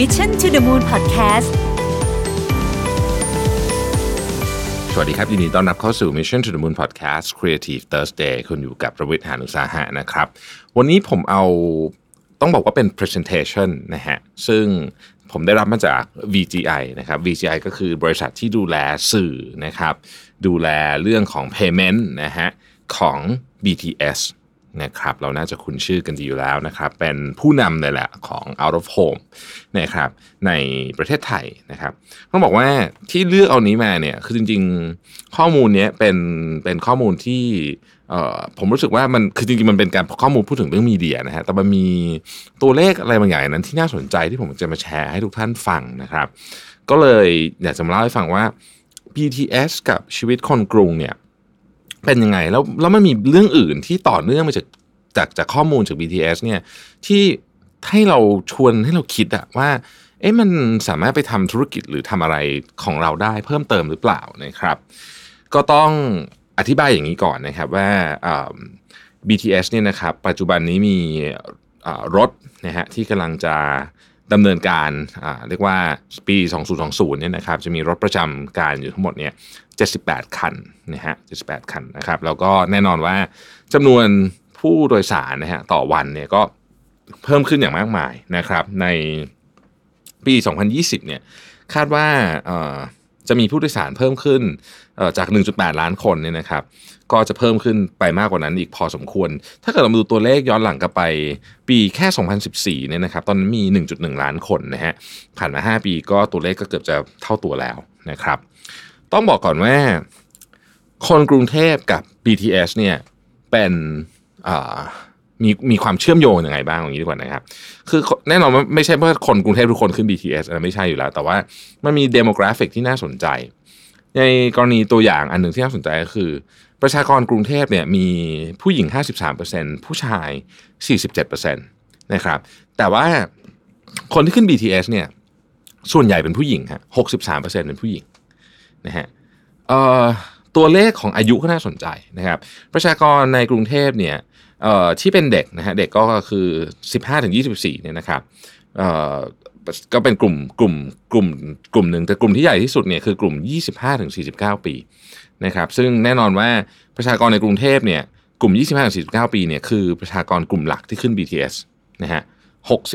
Mission to the Moon Podcast สวัสดีครับ ยินดีต้อนรับเข้าสู่ Mission to the Moon Podcast Creative Thursday คุณอยู่กับประวิทยานุสาหะนะครับ วันนี้ผมเอาต้องบอกว่าเป็น presentation นะฮะ ซึ่งผมได้รับมาจาก VGI นะครับ VGI ก็คือบริษัทที่ดูแลสื่อนะครับ ดูแลเรื่องของ payment นะฮะของ BTS นะครับเราน่าจะคุ้นชื่อกันดีอยู่แล้วนะครับ เป็นผู้นำเลยแหละของ out of home นะครับในประเทศไทยนะครับต้องบอกว่าที่เลือกเอานี้มาเนี่ยคือจริง ๆข้อมูลนี้เป็นเป็นข้อมูลที่ผมรู้สึกว่ามันคือจริงๆมันเป็นการข้อมูลพูดถึงเรื่องมีเดียนะฮะแต่มันมีตัวเลขอะไรบางอย่างนนั้นที่น่าสนใจที่ผมจะมาแชร์ให้ทุกท่านฟังนะครับ ก็เลยอยากจะมาเล่าให้ฟังว่า BTS กับชีวิตคนกรุงเนี่ย เป็นยังไง แล้วแล้วมันมีเรื่องอื่นที่ต่อเนื่องมาจากจากจากข้อมูลจาก BTS เนี่ยที่ให้เราชวนให้เราคิดอะว่า เอ๊ะมันสามารถไปทำธุรกิจหรือทำอะไรของเราได้เพิ่มเติมหรือเปล่านะครับ ก็ต้องอธิบายอย่างนี้ก่อนนะครับว่า BTS เนี่ยนะครับปัจจุบันนี้มีรถนะฮะที่กำลังจะ ดำเนินการเรียกว่าปี 2020 เนี่ยนะครับจะมีรถประจำการอยู่ทั้งหมดเนี่ย 78 คันนะฮะ 78 คันนะครับแล้วก็แน่นอนว่าจำนวนผู้โดยสารนะฮะต่อวันเนี่ยก็เพิ่มขึ้นอย่างมากมายนะครับในปี 2020 เนี่ยคาดว่า จะมีผู้โดยสารเพิ่มขึ้นจาก 1.8 ล้านคนเนี่ยนะครับ ก็จะเพิ่มขึ้นไปมากกว่านั้นอีกพอสมควร ถ้าเกิดเรามาดูตัวเลขย้อนหลังกลับไป ปีแค่ 2014 เนี่ยนะครับ ตอนนั้นมี 1.1 ล้านคนนะฮะ ผ่านมา 5 ปีก็ตัวเลขก็เกือบจะเท่าตัวแล้วนะครับ ต้องบอกก่อนว่า คนกรุงเทพกับ BTS เนี่ยเป็นอ่า มีมีความเชื่อมโยงยังไงบ้างอย่างนี้ดีกว่านะครับ คือแน่นอนว่าไม่ใช่ว่าคนกรุงเทพทุกคนขึ้น BTS อันนั้นไม่ใช่อยู่แล้ว แต่ว่ามันมี demographic ที่น่าสนใจ ในกรณีตัวอย่างอันหนึ่งที่น่าสนใจก็คือ ประชากรกรุงเทพเนี่ยมีผู้หญิง 53%ผู้ชาย 47%นะครับ แต่ว่าคนที่ขึ้น BTS เนี่ยส่วนใหญ่เป็นผู้หญิงฮะ63%เป็นผู้หญิงนะฮะตัวเลขของอายุก็น่าสนใจนะครับ ประชากรในกรุงเทพเนี่ย ที่เป็นเด็กนะฮะเด็กก็คือ 15-24เนี่ยนะครับเอ่อก็เป็นกลุ่มกลุ่มกลุ่มกลุ่มหนึ่งแต่กลุ่มที่ใหญ่ที่สุดเนี่ยคือกลุ่ม 25-49 ปีนะครับซึ่งแน่นอนว่าประชากรในกรุงเทพเนี่ยกลุ่ม 25-49 ปีเนี่ยคือประชากรกลุ่มหลักที่ขึ้น BTS นะฮะ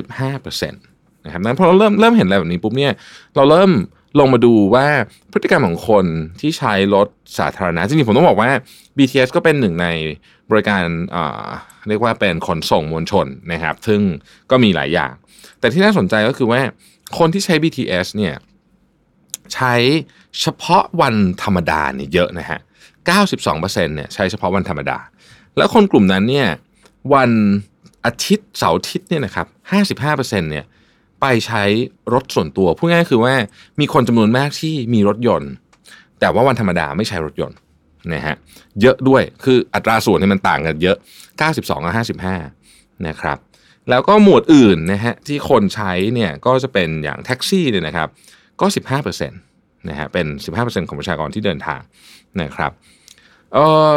65%นะครับนั้นพอเราเริ่มเริ่มเห็นอะไรแบบนี้ปุ๊บเนี่ยเราเริ่ม ลงมาดูว่าพฤติกรรมของคนที่ใช้รถสาธารณะจริงๆผมต้องบอกว่า BTS ก็เป็นหนึ่งในบริการอ่าเรียกว่าเป็นขนส่งมวลชนนะครับ ซึ่งก็มีหลายอย่าง แต่ที่น่าสนใจก็คือว่าคนที่ใช้ BTS เนี่ยใช้เฉพาะวันธรรมดาเนี่ยเยอะนะฮะ 92%เนี่ยใช้เฉพาะวันธรรมดา แล้วคนกลุ่มนั้นเนี่ยวันอาทิตย์เสาร์อาทิตย์เนี่ยนะครับ 55%เนี่ย ไปใช้รถส่วนตัวพูดง่ายคือว่ามีคนจำนวนมากที่มีรถยนต์ แต่ว่าวันธรรมดาไม่ใช้รถยนต์นะฮะเยอะด้วยคืออัตราส่วนเนี่มันต่างกันเยอะ 92กับ55 นะครับ แล้วก็หมวดอื่นนะฮะที่คนใช้เนี่ยก็จะเป็นอย่างแท็กซี่เนี่ยนะครับ ก็ 15%นะฮะเป็น 15%ของประชากรที่เดินทางนะครับเอ่อ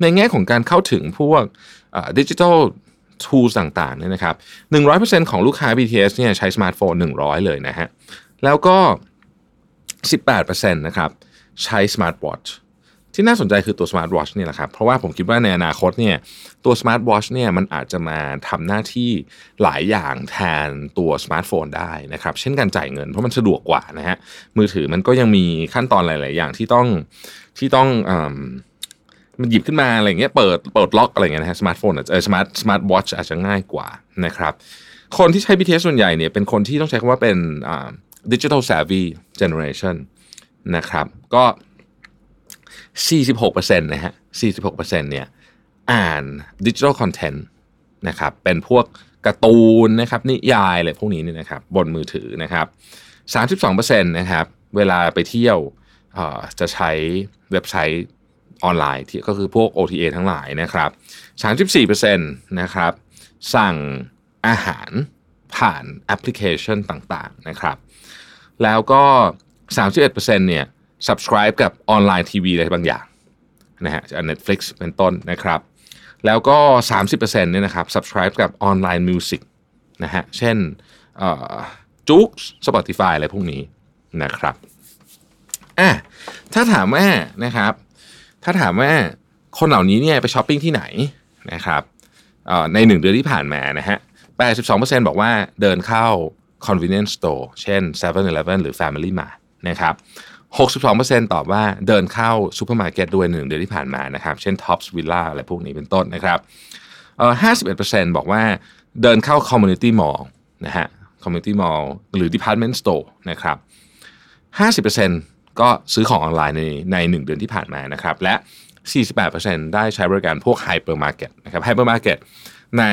ในแง่ของการเข้าถึงพวกดิจิทัล tools ต่างๆเนี่ยนะครับ100%ของลูกค้า BTS เนี่ยใช้สมาร์ทโฟน 100 เลยนะฮะ แล้วก็ 18%นะครับใช้สมาร์ทวอทช์ที่น่าสนใจคือตัวสมาร์ทวอชเนี่ยแหละครับ เพราะว่าผมคิดว่าในอนาคตเนี่ยตัวสมาร์ทวอชเนี่ยมันอาจจะมาทำหน้าที่หลายอย่างแทนตัวสมาร์ทโฟนได้นะครับ เช่นการจ่ายเงินเพราะมันสะดวกกว่านะฮะ มือถือมันก็ยังมีขั้นตอนหลาย ๆ อย่างที่ต้องที่ต้องอ มันหยิบขึ้นมาอะไรเงี้ยเปิดเปิดล็อกอะไรเงี้ยนะฮะสมาร์ทโฟนเออ smart smartwatch อาจจะง่ายกว่านะครับคนที่ใช้ BTS ส่วนใหญ่เนี่ยเป็นคนที่ต้องใช้คำว่าเป็นดิจิทัล savvy generation นะครับก็ 46%นะฮะ46%เนี่ยอ่านดิจิทัลคอนเทนต์นะครับเป็นพวกการ์ตูนนะครับนิยายอะไรพวกนี้เนี่ยนะครับบนมือถือนะครับ32%นะครับเวลาไปเที่ยวจะใช้เว็บไซต์ ออนไลน์ที่ก็คือพวก OTA ทั้งหลายนะครับ34%นะครับสั่งอาหารผ่านแอปพลิเคชันต่างๆนะครับ แล้วก็ 31%เนี่ย subscribe กับ online TV อะไรบางอย่างนะฮะจาก Netflix เป็นต้นนะครับ แล้วก็ 30%เนี่ยนะครับ subscribe กับ online music นะฮะ เช่น JOOX Spotify อะไรพวกนี้นะครับอะถ้าถามว่านะครับ ถ้าถามว่าคนเหล่านี้เนี่ยไปช้อปปิ้งที่ไหนนะครับในหนึ่งเดือนที่ผ่านมานะฮะ 82%บอกว่าเดินเข้า convenience store เช่น 7-Eleven หรือ Family Mart นะครับ 62%ตอบว่าเดินเข้าซูเปอร์มาร์เก็ตด้วยหนึ่งเดือนที่ผ่านมานะครับ เช่น Tops Villa อะไรพวกนี้เป็นต้นนะครับเอ่อ51%บอกว่าเดินเข้า community mall นะฮะ community mall หรือ department store นะครับ 50% ก็ซื้อของออนไลน์ในใน 1 เดือนที่ผ่านมานะครับ และ 48%ได้ใช้บริการพวก hypermarket นะครับ hypermarket ใน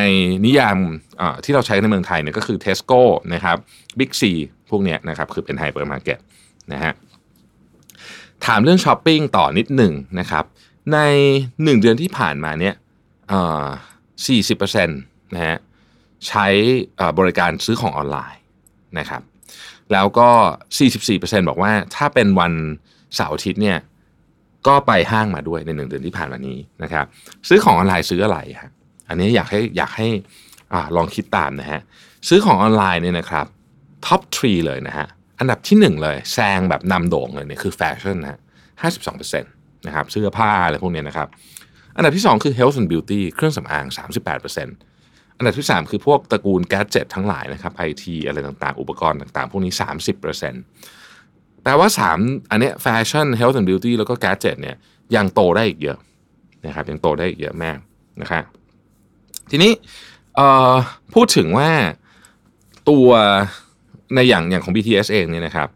นิยามที่เราใช้ในเมืองไทยเนี่ยก็คือ Tesco นะครับ Big C พวกเนี้ยนะครับคือเป็น hypermarket นะฮะถามเรื่องช้อปปิ้งต่อนิดหนึ่งนะครับ ใน 1 เดือนที่ผ่านมาเนี่ยสี่สิบเปอร์เซ็นต์นะฮะใช้บริการซื้อของออนไลน์นะครับ แล้วก็ 44%บอกว่าถ้าเป็นวันเสาร์อาทิตย์เนี่ยก็ไปห้างมาด้วยในหนึ่งเดือนที่ผ่านมานี้นะครับ ซื้อของออนไลน์ซื้ออะไรฮะอันนี้อยากให้อยากให้อลองคิดตามนะฮะซื้อของออนไลน์เนี่ยนะครับ top three เลยนะฮะอันดับที่ 1 เลยแซงแบบนำโด่งเลยเนี่ยคือแฟชั่นนะฮะห้าสิบสองเปอร์เซ็นต์นะครับเสื้อผ้าอะไรพวกนี้นะครับ อันดับที่ 2 คือ health and beauty เครื่องสำอาง38%อัน อันดับที่ 3 คือพวกตระกูล gadget ทั้งหลายนะครับไอทีอะไรต่างๆ อุปกรณ์ต่างๆ พวกนี้ 30%แปลว่า 3 อันเนี้ยแฟชั่น health and beauty แล้วก็แก๊สเจ็ตเนี่ยยังโตได้อีกเยอะนะครับยังโตได้อีกเยอะมากนะครับทีนี้พูดถึงว่าตัวในอย่างอย่างของ BTS เองเนี่ยนะครับ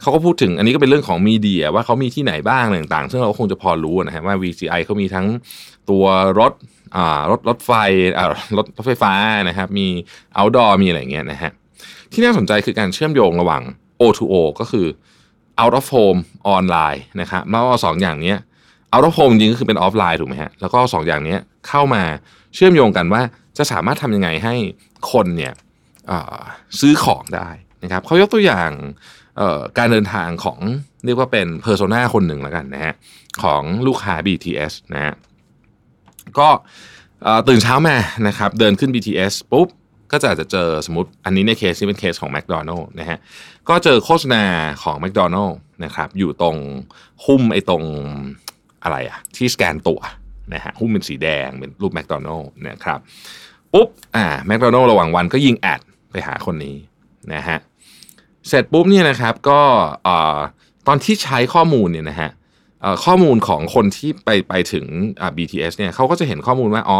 เขาก็พูดถึงอันนี้ก็เป็นเรื่องของมีเดียว่าเขามีที่ไหนบ้างต่างๆ ซึ่งเราก็คงจะพอรู้นะฮะว่า VCI เขามีทั้งตัวรถอ่ารถรถไฟอ่ารถรถไฟฟ้านะครับมี outdoor มีอะไรเงี้ยนะฮะที่น่าสนใจคือการเชื่อมโยงระหว่าง O2O ก็คือ out of home ออนไลน์นะครับแล้วสองอย่างนี้ out of home จริงก็คือเป็นออฟไลน์ถูกไหมฮะแล้วก็สองอย่างนี้เข้ามาเชื่อมโยงกันว่าจะสามารถทำยังไงให้คนเนี่ยซื้อของได้นะครับเขายกตัวอย่าง การเดินทางของเรียกว่าเป็น persona คนหนึ่งแล้วกันนะฮะของลูกค้า BTS นะฮะก็ตื่นเช้ามานะครับเดินขึ้น BTS ปุ๊บก็จะอาจจะเจอสมมติอันนี้ในเคสนี้เป็นเคสของ McDonald นะฮะก็เจอโฆษณาของ McDonald นะครับอยู่ตรงหุ้มไอ้ตรงอะไรอะที่สแกนตัวนะฮะหุ้มเป็นสีแดงเป็นรูป McDonald นะครับปุ๊บอ่า McDonald ระหว่างวันก็ยิงแอดไปหาคนนี้นะฮะ เสร็จปุ๊บเนี่ยนะครับก็ตอนที่ใช้ข้อมูลเนี่ยนะฮะข้อมูลของคนที่ไปไปถึง BTS เนี่ยเขาก็จะเห็นข้อมูลว่าอ๋อ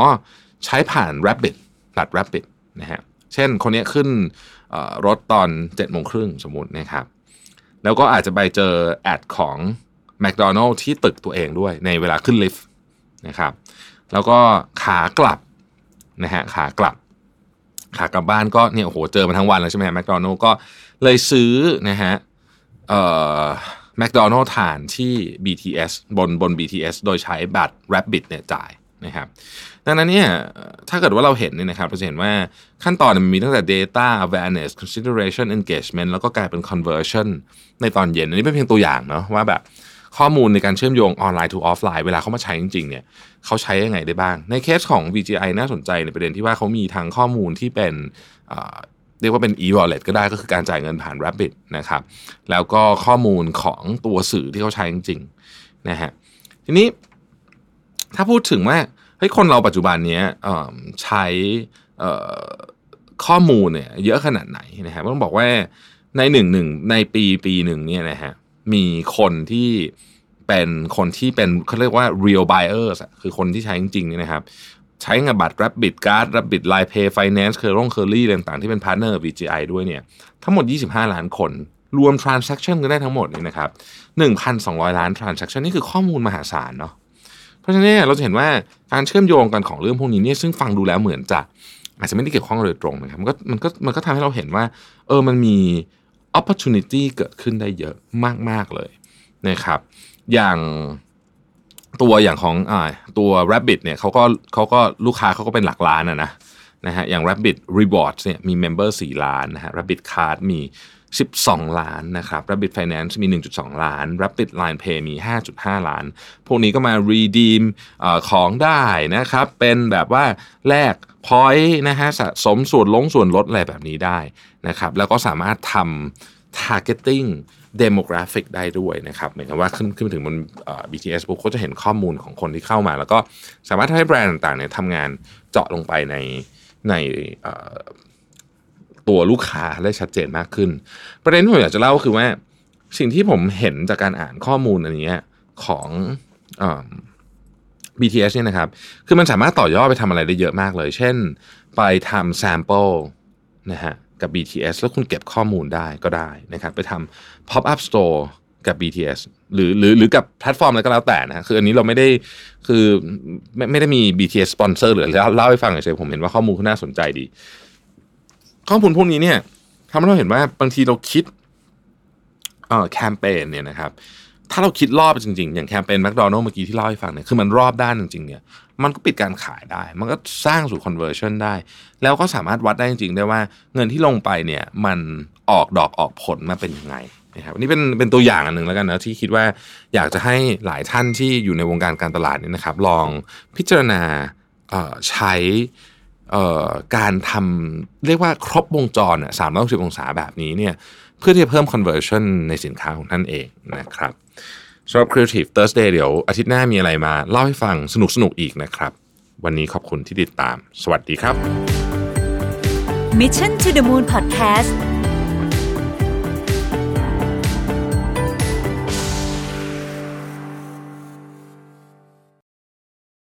ใช้ผ่าน Rapid ตัด Rapid นะฮะเช่นคนนี้ขึ้นรถตอน7จ็ดโมงครึ่งสมมตินะครับ แล้วก็อาจจะไปเจอแอดของ McDonald ที่ตึกตัวเองด้วยในเวลาขึ้นลิฟต์นะครับ แล้วก็ขากลับนะฮะขากลับ ขากลับบ้านก็เนี่ยโอ้โหเจอมาทั้งวันแล้วใช่ไหมแมคโดนัลก็ เลยซื้อนะฮะเอ่อแมคโดนัลทานที่ BTS บนบน BTS โดยใช้บัตร Rabbit เนี่ยจ่ายนะครับดังนั้นเนี่ยถ้าเกิดว่าเราเห็นเนี่ยนะครับเราจะเห็นว่าขั้นตอนมันมีตั้งแต่ data awareness consideration engagement แล้วก็กลายเป็น conversion ในตอนเย็น อันนี้เป็นเพียงตัวอย่างเนาะว่าแบบข้อมูลในการเชื่อมโยงออนไลน์ to ออฟไลน์เวลาเขามาใช้จริงๆเนี่ยเขาใช้ยังไงได้บ้าง ในเคสของ VGI น่าสนใจในประเด็นที่ว่าเขามีทั้งข้อมูลที่เป็น เรียกว่าเป็น e-wallet ก็ได้ก็คือการจ่ายเงินผ่าน Rabbit นะครับ แล้วก็ข้อมูลของตัวสื่อที่เขาใช้จริงๆนะฮะทีนี้ถ้าพูดถึงว่าเฮ้ยคนเราปัจจุบันนี้ใช้ข้อมูลเนี่ยเยอะขนาดไหนนะฮะต้องบอกว่าในหนึ่งหนึ่งในปีปีหนึ่งเนี่ยนะฮะมีคนที่เป็นคนที่เป็นเขาเรียกว่า real buyers คือคนที่ใช้จริงๆนี่นะครับ ใช้เงินบัตร Rabbit Card Rabbit Line Pay Finance เคอร์ร่งเคอรี่ต่างๆ ที่เป็น partner VGI ด้วยเนี่ยทั้งหมด 25 ล้านคน รวม transaction ก็ได้ทั้งหมดนี่นะครับ 1,200 ล้าน transaction นี่คือข้อมูลมหาศาลเนาะเพราะฉะนั้นเราจะเห็นว่าการเชื่อมโยงกันของเรื่องพวกนี้เนี่ยซึ่งฟังดูแล้วเหมือนจะอาจจะไม่ได้เกี่ยวข้องโดยตรงนะครับมันก็มันก็มันก็ทำให้เราเห็นว่าเออมันมี opportunity เกิดขึ้นได้เยอะมาก ๆ เลยนะครับ อย่าง ตัวอย่างของอตัว Rabbit เนี่ยเขาก็เขาก็ลูกค้าเขาก็เป็นหลักล้านนะนะนะฮะอย่าง Rabbit Rewards เนี่ยมี Member 4ล้านนะฮะ Rabbit Card มี 12 ล้านนะครับ Rabbit Finance มี 1.2 ล้าน Rabbit Line Pay มี 5.5 ล้าน พวกนี้ก็มา redeem อของได้นะครับ เป็นแบบว่าแลกพอยต์นะฮะสะสมส่วนลงส่วนลดอะไรแบบนี้ได้นะครับ แล้วก็สามารถทำ targeting demographic ได้ด้วยนะครับหมายความว่าขึ้นขึ้นไปถึงบน BTS ปุ๊บเขาจะเห็นข้อมูลของคนที่เข้ามา แล้วก็สามารถทำให้แบรนด์ต่างๆเนี่ยทำงานเจาะลงไปในในตัวลูกค้าได้ชัดเจนมากขึ้น ประเด็นที่ผมอยากจะเล่าคือว่า สิ่งที่ผมเห็นจากการอ่านข้อมูลอันนี้ของ BTS เนี่ยนะครับ คือมันสามารถต่อยอดไปทำอะไรได้เยอะมากเลย เช่น ไปทำ sample นะฮะ กับ BTS แล้วคุณเก็บข้อมูลได้ก็ได้นะครับไปทำ pop up store กับ BTS หรือหรือหรือกับแพลตฟอร์มอะไรก็แล้วแต่นะคืออันนี้เราไม่ได้คือไม่ไม่ได้มี BTS สปอนเซอร์หรือเล่าให้ฟังเฉยผมเห็นว่าข้อมูลน่าสนใจดี ข้อมูลพวกนี้เนี่ยทำให้เราเห็นว่าบางทีเราคิดเอ่อแคมเปญเนี่ยนะครับถ้าเราคิดรอบจริงๆ อย่างแคมเปญแมคโดนัลด์เมื่อกี้ที่เล่าให้ฟังเนี่ยคือมันรอบด้านจริงๆเนี่ย มันก็ปิดการขายได้ มันก็สร้างสู่ conversion ได้ แล้วก็สามารถวัดได้จริงๆได้ว่าเงินที่ลงไปเนี่ยมันออกดอกออกผลมาเป็นยังไงนะครับนี่เป็นเป็นตัวอย่างอันหนึ่งแล้วกันนะที่คิดว่าอยากจะให้หลายท่านที่อยู่ในวงการการตลาดนี่นะครับ ลองพิจารณาใช้การทำเรียกว่าครบวงจรสามร้อยสิบองศาแบบนี้เนี่ยเพื่อที่จะเพิ่ม conversion ในสินค้าของท่านเองนะครับ สำหรับ Creative Thursday เดี๋ยวอาทิตย์หน้ามีอะไรมาเล่าให้ฟังสนุกสนุกอีกนะครับ วันนี้ขอบคุณที่ติดตาม สวัสดีครับ Mission to the Moon Podcast